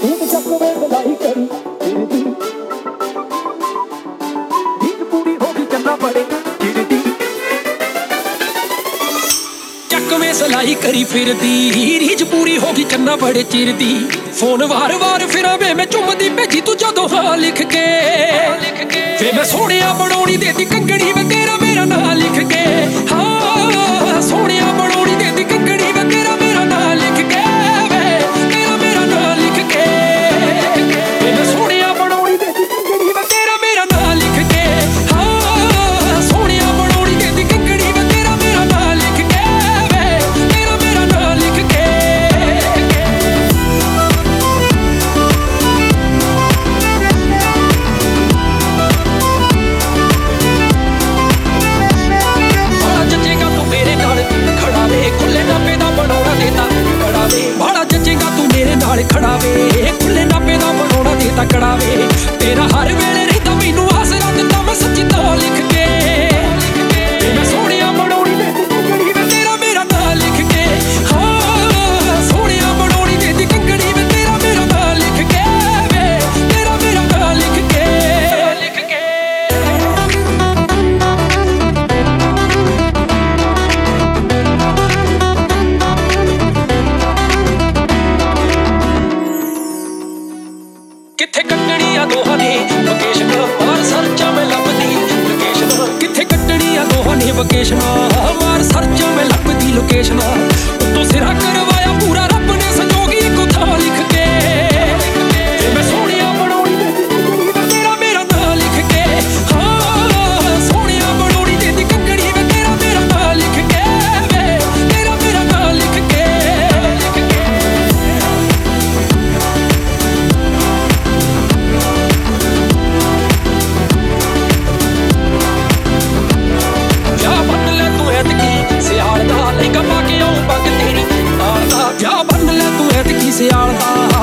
ਚੱਕਵੇਂ ਸਲਾਈ ਕਰੀ। ਫਿਰਦੀ ਨੀਂਦ ਪੂਰੀ ਹੋ ਗਈ ਚੰਨਾ ਬੜੇ ਚਿੜਦੀ ਚੱਕਵੇਂ ਸਲਾਈ ਕਰੀ ਫਿਰਦੀ। ਰੀਝ ਪੂਰੀ ਹੋ ਗਈ ਕੰਨਾ ਬੜੇ ਚਿਰਦੀ। ਫੋਨ ਵਾਰ-ਵਾਰ ਫਿਰਾਂ ਵੇ, ਮੈਂ ਚੁੰਮਦੀ ਭੇਜੀ ਤੂੰ ਜਦੋਂ ਹਾਂ ਲਿਖ ਕੇ। ਵੇ ਮੈਂ ਸੋਹਣਿਆ ਬਣਾਉਣੀ ਦੇਦੀ ਕੰਗਣੀ oh.